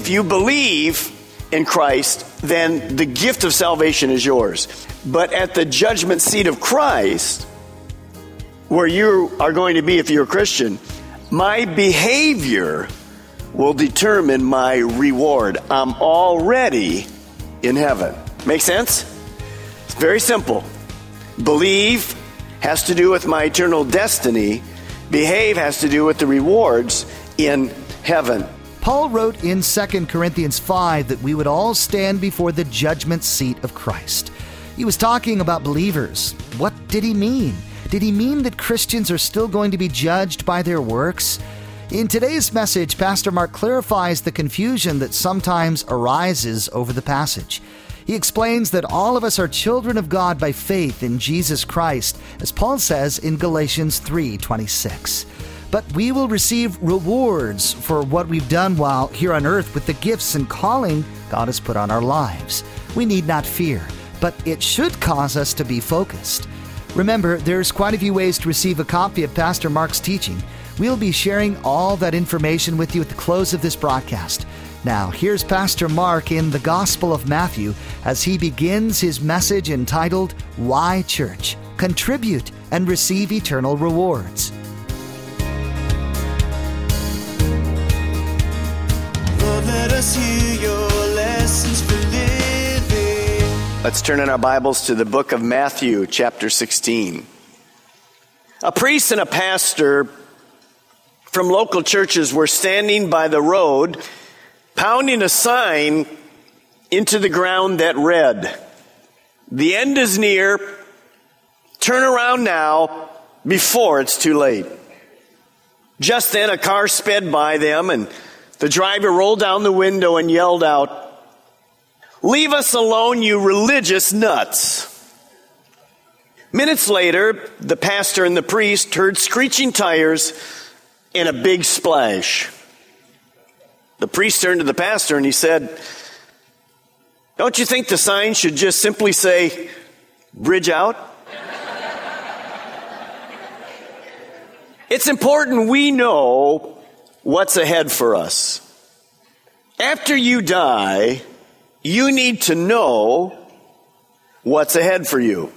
If you believe in Christ, then the gift of salvation is yours. But at the judgment seat of Christ, where you are going to be if you're a Christian, my behavior will determine my reward. I'm already in heaven. Make sense? It's very simple. Believe has to do with my eternal destiny, behave has to do with the rewards in heaven. Paul wrote in 2 Corinthians 5 that we would all stand before the judgment seat of Christ. He was talking about believers. What did he mean? Did he mean that Christians are still going to be judged by their works? In today's message, Pastor Mark clarifies the confusion that sometimes arises over the passage. He explains that all of us are children of God by faith in Jesus Christ, as Paul says in Galatians 3:26. But we will receive rewards for what we've done while here on earth with the gifts and calling God has put on our lives. We need not fear, but it should cause us to be focused. Remember, there's quite a few ways to receive a copy of Pastor Mark's teaching. We'll be sharing all that information with you at the close of this broadcast. Now, here's Pastor Mark in the Gospel of Matthew as he begins his message entitled, Why Church? Contribute and receive eternal rewards. Let's turn in our Bibles to the book of Matthew, chapter 16. A priest and a pastor from local churches were standing by the road, pounding a sign into the ground that read, The end is near. Turn around now before it's too late. Just then, a car sped by them, and the driver rolled down the window and yelled out, Leave us alone, you religious nuts. Minutes later, the pastor and the priest heard screeching tires and a big splash. The priest turned to the pastor and he said, Don't you think the sign should just simply say, Bridge out? it's important we know what's ahead for us. After you die, you need to know what's ahead for you.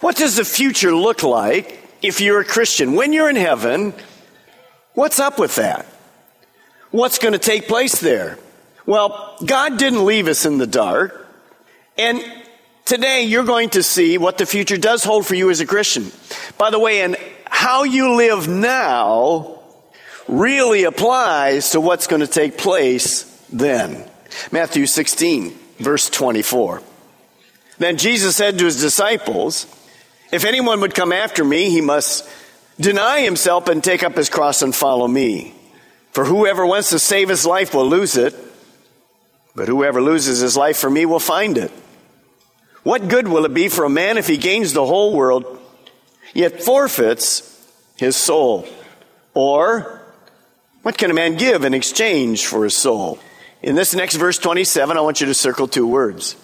What does the future look like if you're a Christian? When you're in heaven, what's up with that? What's going to take place there? Well, God didn't leave us in the dark. And today you're going to see what the future does hold for you as a Christian. By the way, and how you live now really applies to what's going to take place then. Matthew 16, verse 24. Then Jesus said to his disciples, If anyone would come after me, he must deny himself and take up his cross and follow me. For whoever wants to save his life will lose it, but whoever loses his life for me will find it. What good will it be for a man if he gains the whole world, yet forfeits his soul? Or what can a man give in exchange for his soul? In this next verse 27, I want you to circle two words.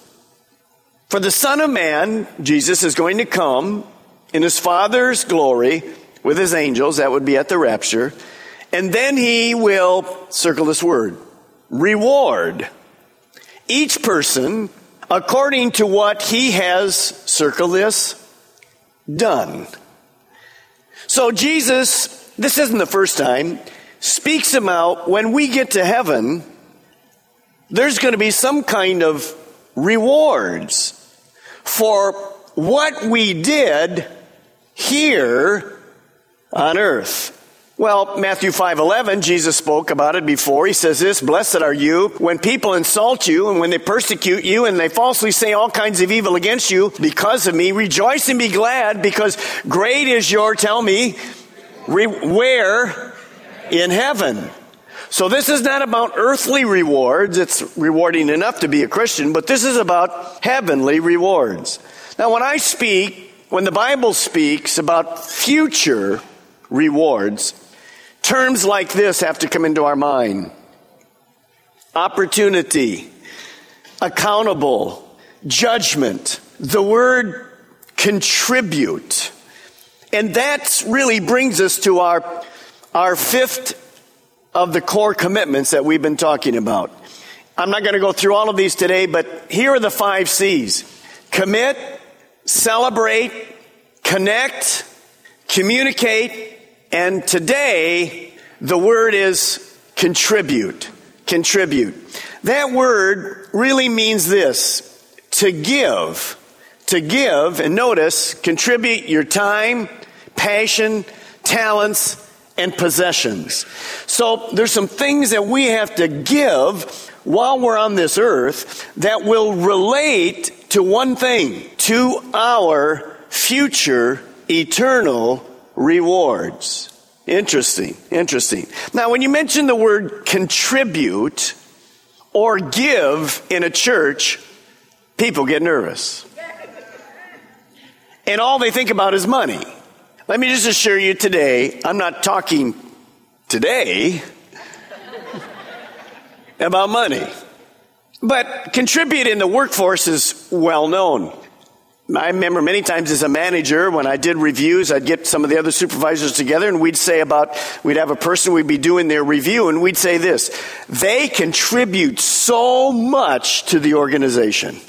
For the Son of Man, Jesus, is going to come in his Father's glory with his angels, that would be at the rapture, and then he will, circle this word, reward each person according to what he has, circle this, done. So Jesus, this isn't the first time, speaks about when we get to heaven, there's going to be some kind of rewards for what we did here on earth. Well, Matthew 5:11, Jesus spoke about it before. He says this, "Blessed are you when people insult you and when they persecute you and they falsely say all kinds of evil against you because of me. Rejoice and be glad because great is your tell me re- where in heaven." So this is not about earthly rewards. It's rewarding enough to be a Christian, but this is about heavenly rewards. Now, when I speak, when the Bible speaks about future rewards, Terms like this have to come into our mind opportunity, accountable, judgment, the word contribute. And that really brings us to our, our fifth of the core commitments that we've been talking about. I'm not going to go through all of these today, but here are the five C's commit, celebrate, connect, communicate, and today, the word is contribute. Contribute. That word really means this to give. To give, and notice, contribute your time, passion, talents, and possessions. So there's some things that we have to give while we're on this earth that will relate to one thing, to our future eternal rewards. Interesting, interesting. Now, when you mention the word contribute or give in a church, people get nervous. And all they think about is money. Let me just assure you today, I'm not talking today about money. But contribute in the workforce is well known. I remember many times as a manager, when I did reviews, I'd get some of the other supervisors together and we'd say about, we'd have a person, we'd be doing their review and we'd say this, they contribute so much to the organization.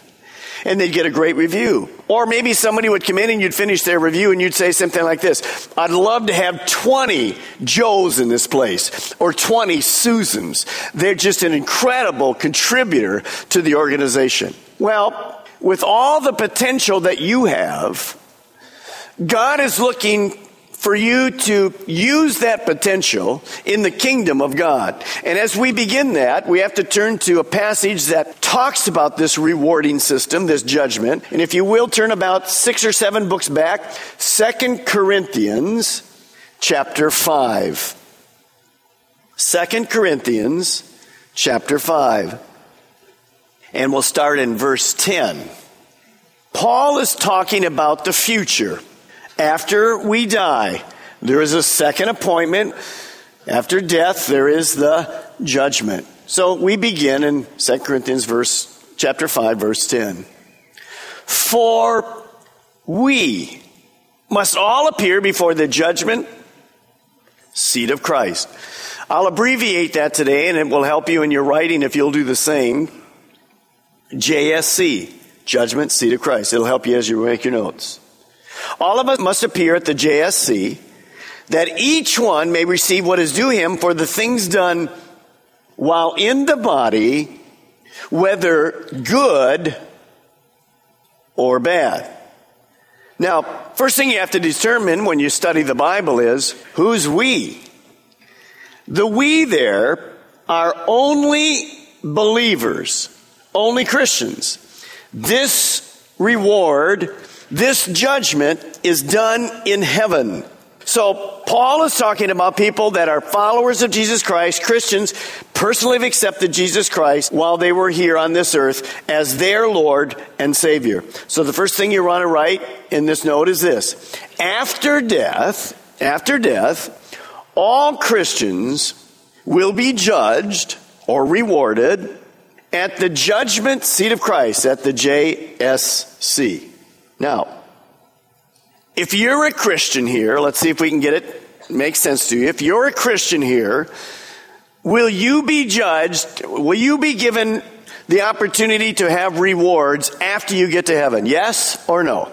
And they'd get a great review. Or maybe somebody would come in and you'd finish their review and you'd say something like this, I'd love to have 20 Joes in this place, or 20 Susans. They're just an incredible contributor to the organization. Well, with all the potential that you have, God is looking for you to use that potential in the kingdom of God. And as we begin that, we have to turn to a passage that talks about this rewarding system, this judgment. And if you will turn about six or seven books back, Second Corinthians chapter 5. 2 Corinthians chapter 5. And we'll start in verse 10. Paul is talking about the future. After we die, there is a second appointment. After death, there is the judgment. So we begin in 2 Corinthians verse chapter 5 verse 10. For we must all appear before the judgment seat of Christ. I'll abbreviate that today and it will help you in your writing if you'll do the same. JSC, Judgment Seat of Christ. It'll help you as you make your notes. All of us must appear at the JSC that each one may receive what is due him for the things done while in the body, whether good or bad. Now, first thing you have to determine when you study the Bible is who's we? The we there are only believers only Christians. This reward, this judgment is done in heaven. So Paul is talking about people that are followers of Jesus Christ, Christians, personally have accepted Jesus Christ while they were here on this earth as their Lord and Savior. So the first thing you want to write in this note is this. After death, after death, all Christians will be judged or rewarded at the judgment seat of Christ, at the JSC. Now, if you're a Christian here, let's see if we can get it make sense to you. If you're a Christian here, will you be judged? Will you be given the opportunity to have rewards after you get to heaven? Yes or no?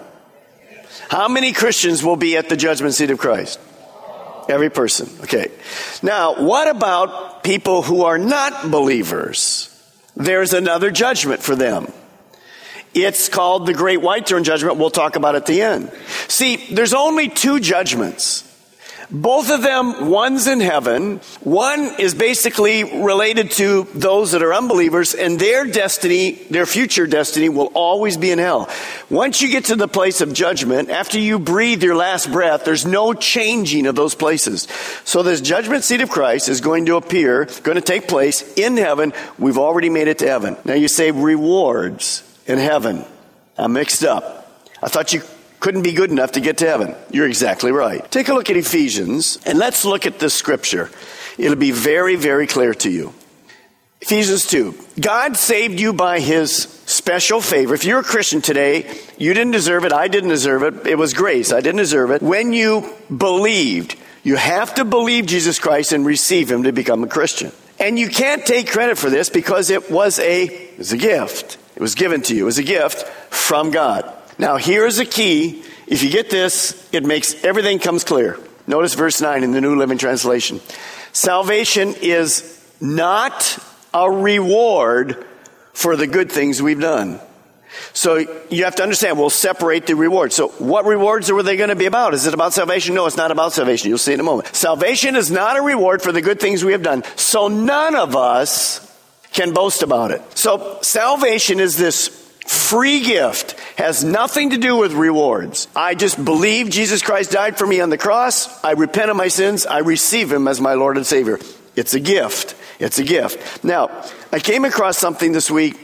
How many Christians will be at the judgment seat of Christ? Every person. Okay. Now, what about people who are not believers? there's another judgment for them. It's called the Great White Throne Judgment. We'll talk about at the end. See, there's only two judgments. Both of them, one's in heaven. One is basically related to those that are unbelievers, and their destiny, their future destiny, will always be in hell. Once you get to the place of judgment, after you breathe your last breath, there's no changing of those places. So this judgment seat of Christ is going to appear, going to take place in heaven. We've already made it to heaven. Now you say rewards in heaven. I'm mixed up. I thought you couldn't be good enough to get to heaven. You're exactly right. Take a look at Ephesians and let's look at this scripture. It'll be very, very clear to you. Ephesians 2. God saved you by his special favor. If you're a Christian today, you didn't deserve it. I didn't deserve it. It was grace. I didn't deserve it. When you believed, you have to believe Jesus Christ and receive him to become a Christian. And you can't take credit for this because it was a, it was a gift. It was given to you. It was a gift from God. Now, here's a key. If you get this, it makes everything comes clear. Notice verse 9 in the New Living Translation. Salvation is not a reward for the good things we've done. So you have to understand, we'll separate the rewards. So what rewards are they going to be about? Is it about salvation? No, it's not about salvation. You'll see in a moment. Salvation is not a reward for the good things we have done. So none of us can boast about it. So salvation is this free gift has nothing to do with rewards. I just believe Jesus Christ died for me on the cross. I repent of my sins. I receive him as my Lord and Savior. It's a gift. It's a gift. Now, I came across something this week,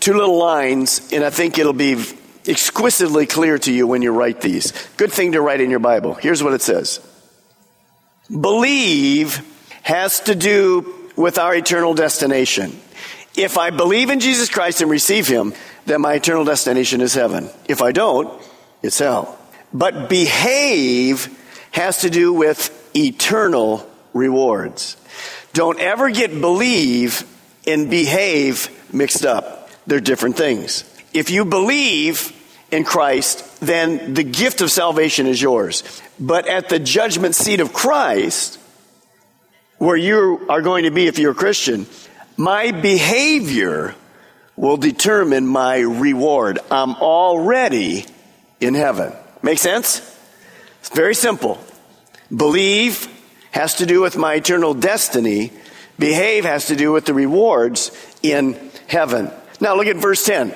two little lines, and I think it'll be exquisitely clear to you when you write these. Good thing to write in your Bible. Here's what it says. Believe has to do with our eternal destination. If I believe in Jesus Christ and receive Him, then my eternal destination is heaven. If I don't, it's hell. But behave has to do with eternal rewards. Don't ever get believe and behave mixed up. They're different things. If you believe in Christ, then the gift of salvation is yours. But at the judgment seat of Christ, where you are going to be if you're a Christian, my behavior will determine my reward. I'm already in heaven. Make sense? It's very simple. Believe has to do with my eternal destiny. Behave has to do with the rewards in heaven. Now look at verse 10.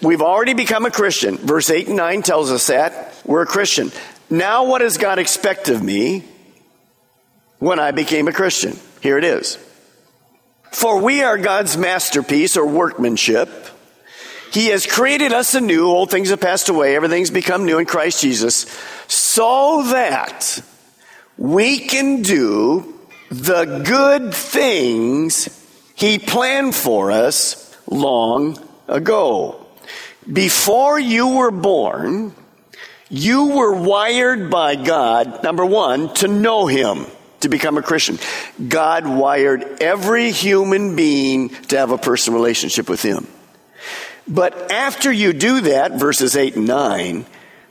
We've already become a Christian. Verse 8 and 9 tells us that we're a Christian. Now what does God expect of me when I became a Christian? Here it is. For we are God's masterpiece or workmanship. He has created us anew. Old things have passed away. Everything's become new in Christ Jesus. So that we can do the good things He planned for us long ago. Before you were born, you were wired by God, number one, to know Him to become a Christian. God wired every human being to have a personal relationship with Him. But after you do that, verses 8 and 9,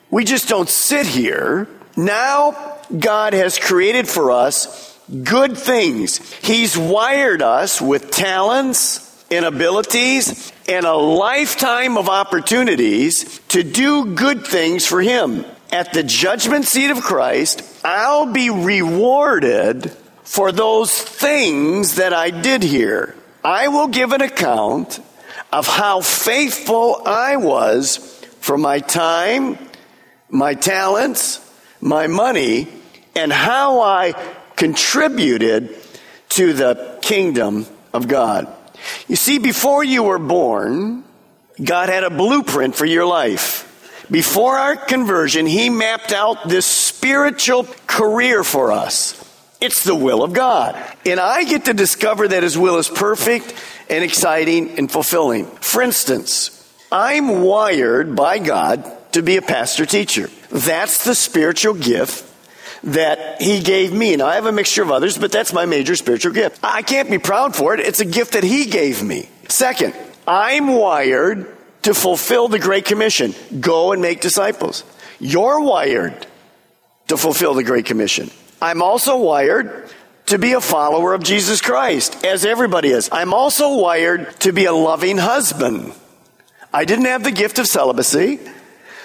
we just don't sit here. Now God has created for us good things. He's wired us with talents and abilities and a lifetime of opportunities to do good things for Him at the judgment seat of Christ, I'll be rewarded for those things that I did here. I will give an account of how faithful I was for my time, my talents, my money, and how I contributed to the kingdom of God. You see, before you were born, God had a blueprint for your life. Before our conversion, He mapped out this spiritual career for us. It's the will of God. And I get to discover that His will is perfect and exciting and fulfilling. For instance, I'm wired by God to be a pastor teacher. That's the spiritual gift that he gave me. Now I have a mixture of others, but that's my major spiritual gift. I can't be proud for it. It's a gift that he gave me. Second, I'm wired to fulfill the Great Commission go and make disciples. You're wired to fulfill the Great Commission. I'm also wired to be a follower of Jesus Christ, as everybody is. I'm also wired to be a loving husband. I didn't have the gift of celibacy,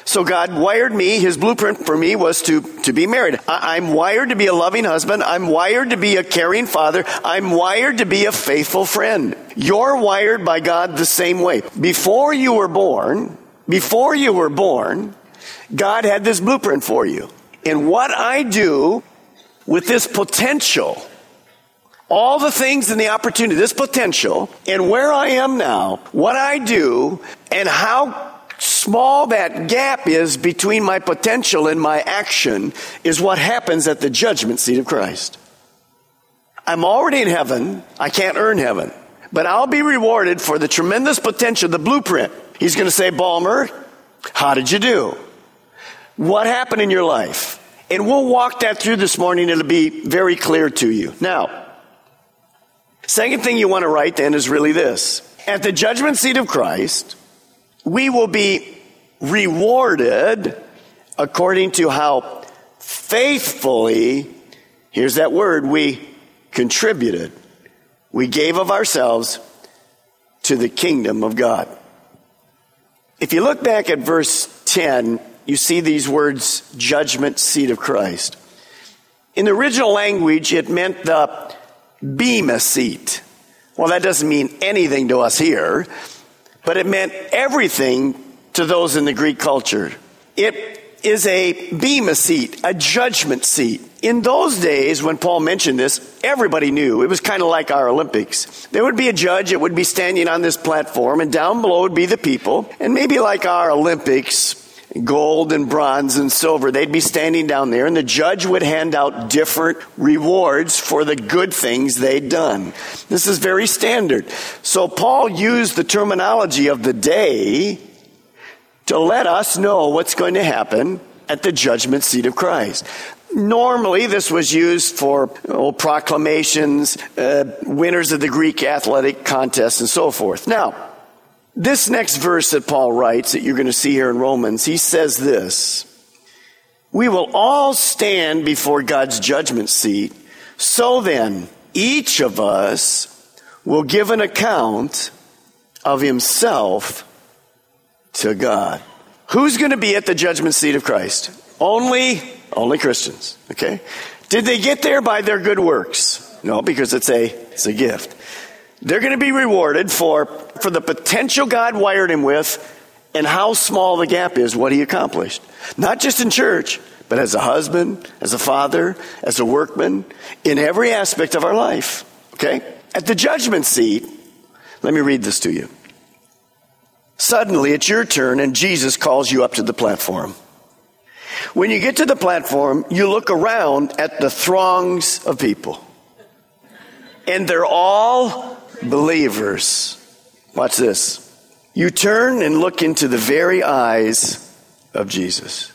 So God wired me, his blueprint for me was to, to be married. I, I'm wired to be a loving husband. I'm wired to be a caring father. I'm wired to be a faithful friend. You're wired by God the same way. Before you were born, before you were born, God had this blueprint for you. And what I do with this potential, all the things and the opportunity, this potential, and where I am now, what I do, and how small that gap is between my potential and my action is what happens at the judgment seat of Christ. I'm already in heaven. I can't earn heaven. But I'll be rewarded for the tremendous potential, the blueprint. He's going to say, Balmer, how did you do? What happened in your life? And we'll walk that through this morning. It'll be very clear to you. Now, second thing you want to write then is really this. At the judgment seat of Christ, we will be rewarded according to how faithfully, here's that word, we contributed. We gave of ourselves to the kingdom of God. If you look back at verse 10, you see these words, judgment seat of Christ. In the original language, it meant the bema seat. Well, that doesn't mean anything to us here but it meant everything to those in the Greek culture. It is a bema seat, a judgment seat. In those days, when Paul mentioned this, everybody knew. It was kind of like our Olympics. There would be a judge, it would be standing on this platform, and down below would be the people. And maybe like our Olympics, gold and bronze and silver. They'd be standing down there and the judge would hand out different rewards for the good things they'd done. This is very standard. So Paul used the terminology of the day to let us know what's going to happen at the judgment seat of Christ. Normally, this was used for proclamations, uh, winners of the Greek athletic contests, and so forth. Now, this next verse that Paul writes that you're going to see here in Romans, he says this We will all stand before God's judgment seat. So then, each of us will give an account of himself to God. Who's going to be at the judgment seat of Christ? Only, only Christians. Okay? Did they get there by their good works? No, because it's a, it's a gift. They're going to be rewarded for, for the potential God wired him with and how small the gap is, what he accomplished. Not just in church, but as a husband, as a father, as a workman, in every aspect of our life. Okay? At the judgment seat, let me read this to you. Suddenly, it's your turn, and Jesus calls you up to the platform. When you get to the platform, you look around at the throngs of people. And they're all believers. Watch this. You turn and look into the very eyes of Jesus.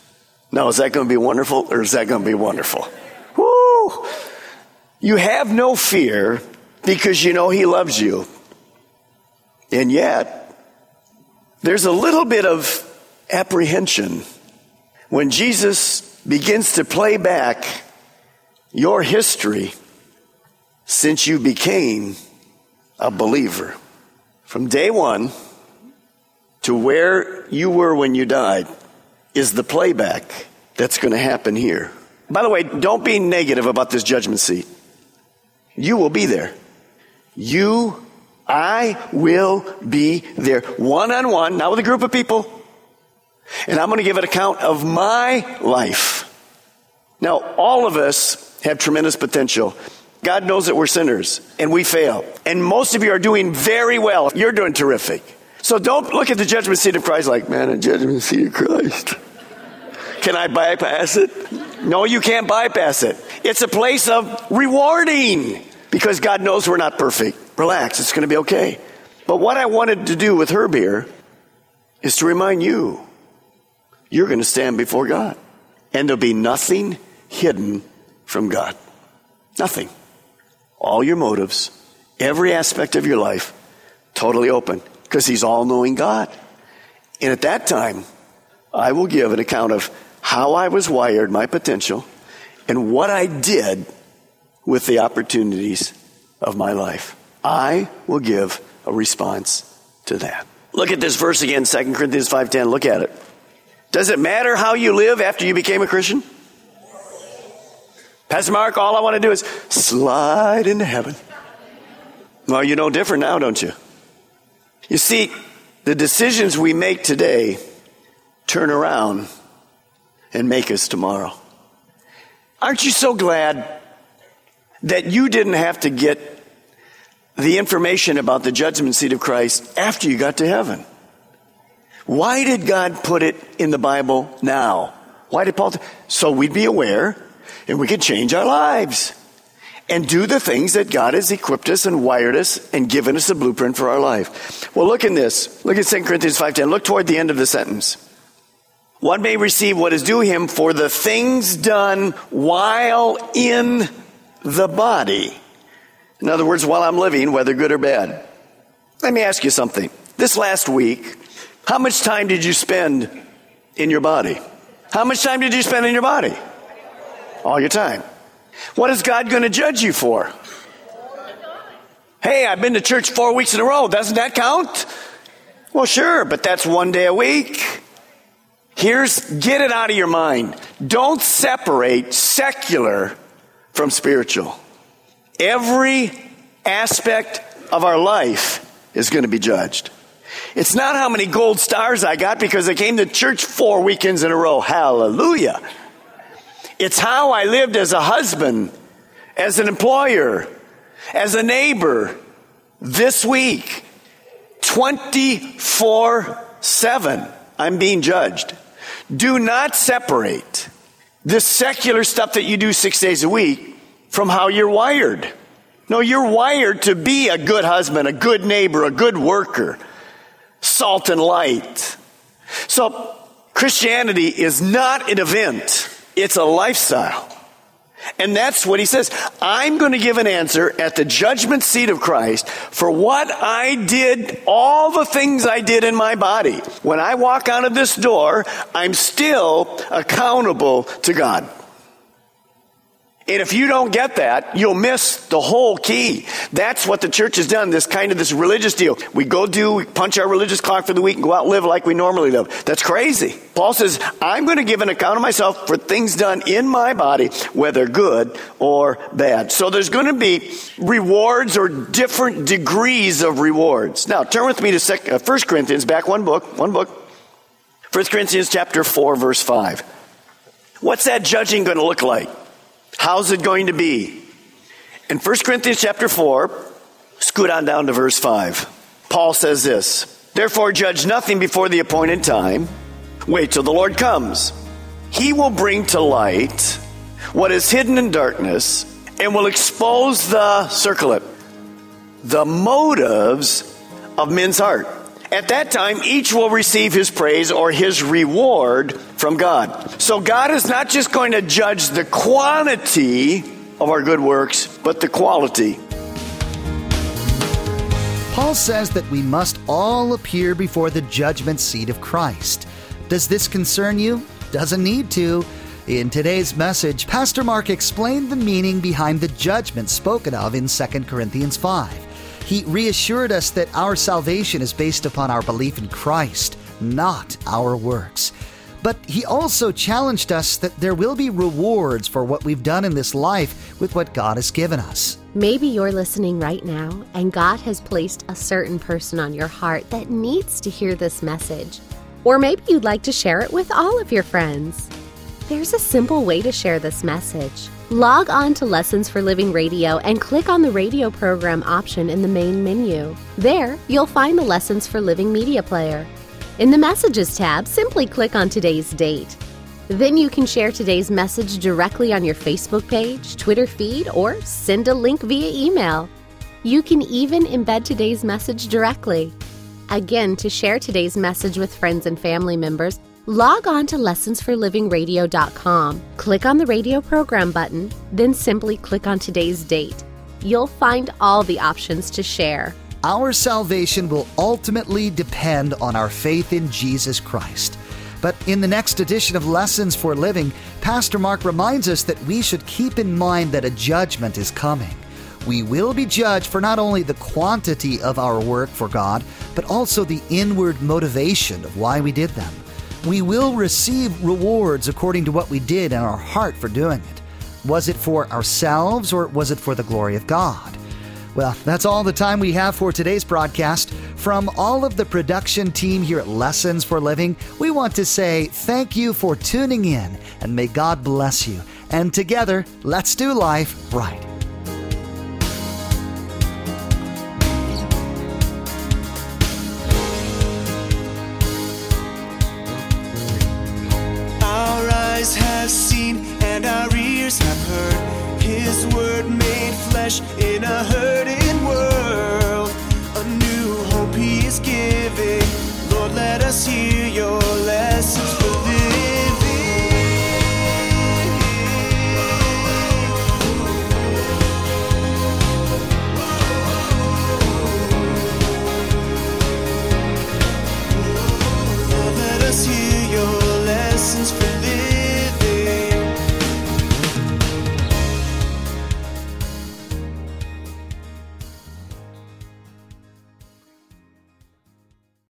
Now, is that going to be wonderful or is that going to be wonderful? Woo! You have no fear because you know He loves you. And yet, there's a little bit of apprehension when Jesus begins to play back your history since you became a believer. From day one to where you were when you died is the playback that's going to happen here. By the way, don't be negative about this judgment seat. You will be there. You, I will be there one on one, not with a group of people. And I'm going to give an account of my life. Now, all of us have tremendous potential. God knows that we're sinners and we fail. And most of you are doing very well. You're doing terrific. So don't look at the judgment seat of Christ like, man, a judgment seat of Christ. Can I bypass it? No, you can't bypass it. It's a place of rewarding because God knows we're not perfect. Relax, it's going to be okay. But what I wanted to do with Herb here is to remind you you're going to stand before God and there'll be nothing hidden from God. Nothing all your motives, every aspect of your life, totally open because He's all knowing God. And at that time, I will give an account of how I was wired, my potential, and what I did with the opportunities of my life. I will give a response to that. Look at this verse again, 2 Corinthians 5:10. Look at it. Does it matter how you live after you became a Christian? Pastor Mark, all I want to do is slide into heaven. Well, you know different now, don't you? You see, the decisions we make today turn around and make us tomorrow. Aren't you so glad that you didn't have to get the information about the judgment seat of Christ after you got to heaven? Why did God put it in the Bible now? Why did Paul? T- so we'd be aware and we can change our lives and do the things that God has equipped us and wired us and given us a blueprint for our life. Well, look in this. Look at 2 Corinthians 5.10. Look toward the end of the sentence. One may receive what is due him for the things done while in the body. In other words, while I'm living, whether good or bad. Let me ask you something. This last week, how much time did you spend in your body? How much time did you spend in your body? All your time. What is God going to judge you for? Hey, I've been to church four weeks in a row. Doesn't that count? Well, sure, but that's one day a week. Here's, get it out of your mind. Don't separate secular from spiritual. Every aspect of our life is going to be judged. It's not how many gold stars I got because I came to church four weekends in a row. Hallelujah. It's how I lived as a husband, as an employer, as a neighbor this week. 24 7. I'm being judged. Do not separate this secular stuff that you do six days a week from how you're wired. No, you're wired to be a good husband, a good neighbor, a good worker, salt and light. So, Christianity is not an event. It's a lifestyle. And that's what he says. I'm going to give an answer at the judgment seat of Christ for what I did, all the things I did in my body. When I walk out of this door, I'm still accountable to God. And if you don't get that, you'll miss the whole key. That's what the church has done, this kind of this religious deal. We go do, we punch our religious clock for the week and go out and live like we normally live. That's crazy. Paul says, I'm going to give an account of myself for things done in my body, whether good or bad. So there's going to be rewards or different degrees of rewards. Now, turn with me to 1 uh, Corinthians, back one book, one book. 1 Corinthians chapter 4, verse 5. What's that judging going to look like? How's it going to be? In 1 Corinthians chapter 4, scoot on down to verse 5. Paul says this Therefore, judge nothing before the appointed time. Wait till the Lord comes. He will bring to light what is hidden in darkness and will expose the, circle it, the motives of men's heart. At that time, each will receive his praise or his reward from God. So God is not just going to judge the quantity of our good works, but the quality. Paul says that we must all appear before the judgment seat of Christ. Does this concern you? Doesn't need to. In today's message, Pastor Mark explained the meaning behind the judgment spoken of in 2 Corinthians 5. He reassured us that our salvation is based upon our belief in Christ, not our works. But he also challenged us that there will be rewards for what we've done in this life with what God has given us. Maybe you're listening right now and God has placed a certain person on your heart that needs to hear this message. Or maybe you'd like to share it with all of your friends. There's a simple way to share this message. Log on to Lessons for Living Radio and click on the radio program option in the main menu. There, you'll find the Lessons for Living media player. In the Messages tab, simply click on today's date. Then you can share today's message directly on your Facebook page, Twitter feed, or send a link via email. You can even embed today's message directly. Again, to share today's message with friends and family members, log on to lessonsforlivingradio.com. Click on the radio program button, then simply click on today's date. You'll find all the options to share. Our salvation will ultimately depend on our faith in Jesus Christ. But in the next edition of Lessons for Living, Pastor Mark reminds us that we should keep in mind that a judgment is coming. We will be judged for not only the quantity of our work for God, but also the inward motivation of why we did them. We will receive rewards according to what we did in our heart for doing it. Was it for ourselves or was it for the glory of God? Well, that's all the time we have for today's broadcast. From all of the production team here at Lessons for Living, we want to say thank you for tuning in and may God bless you. And together, let's do life right. Flesh in a hurting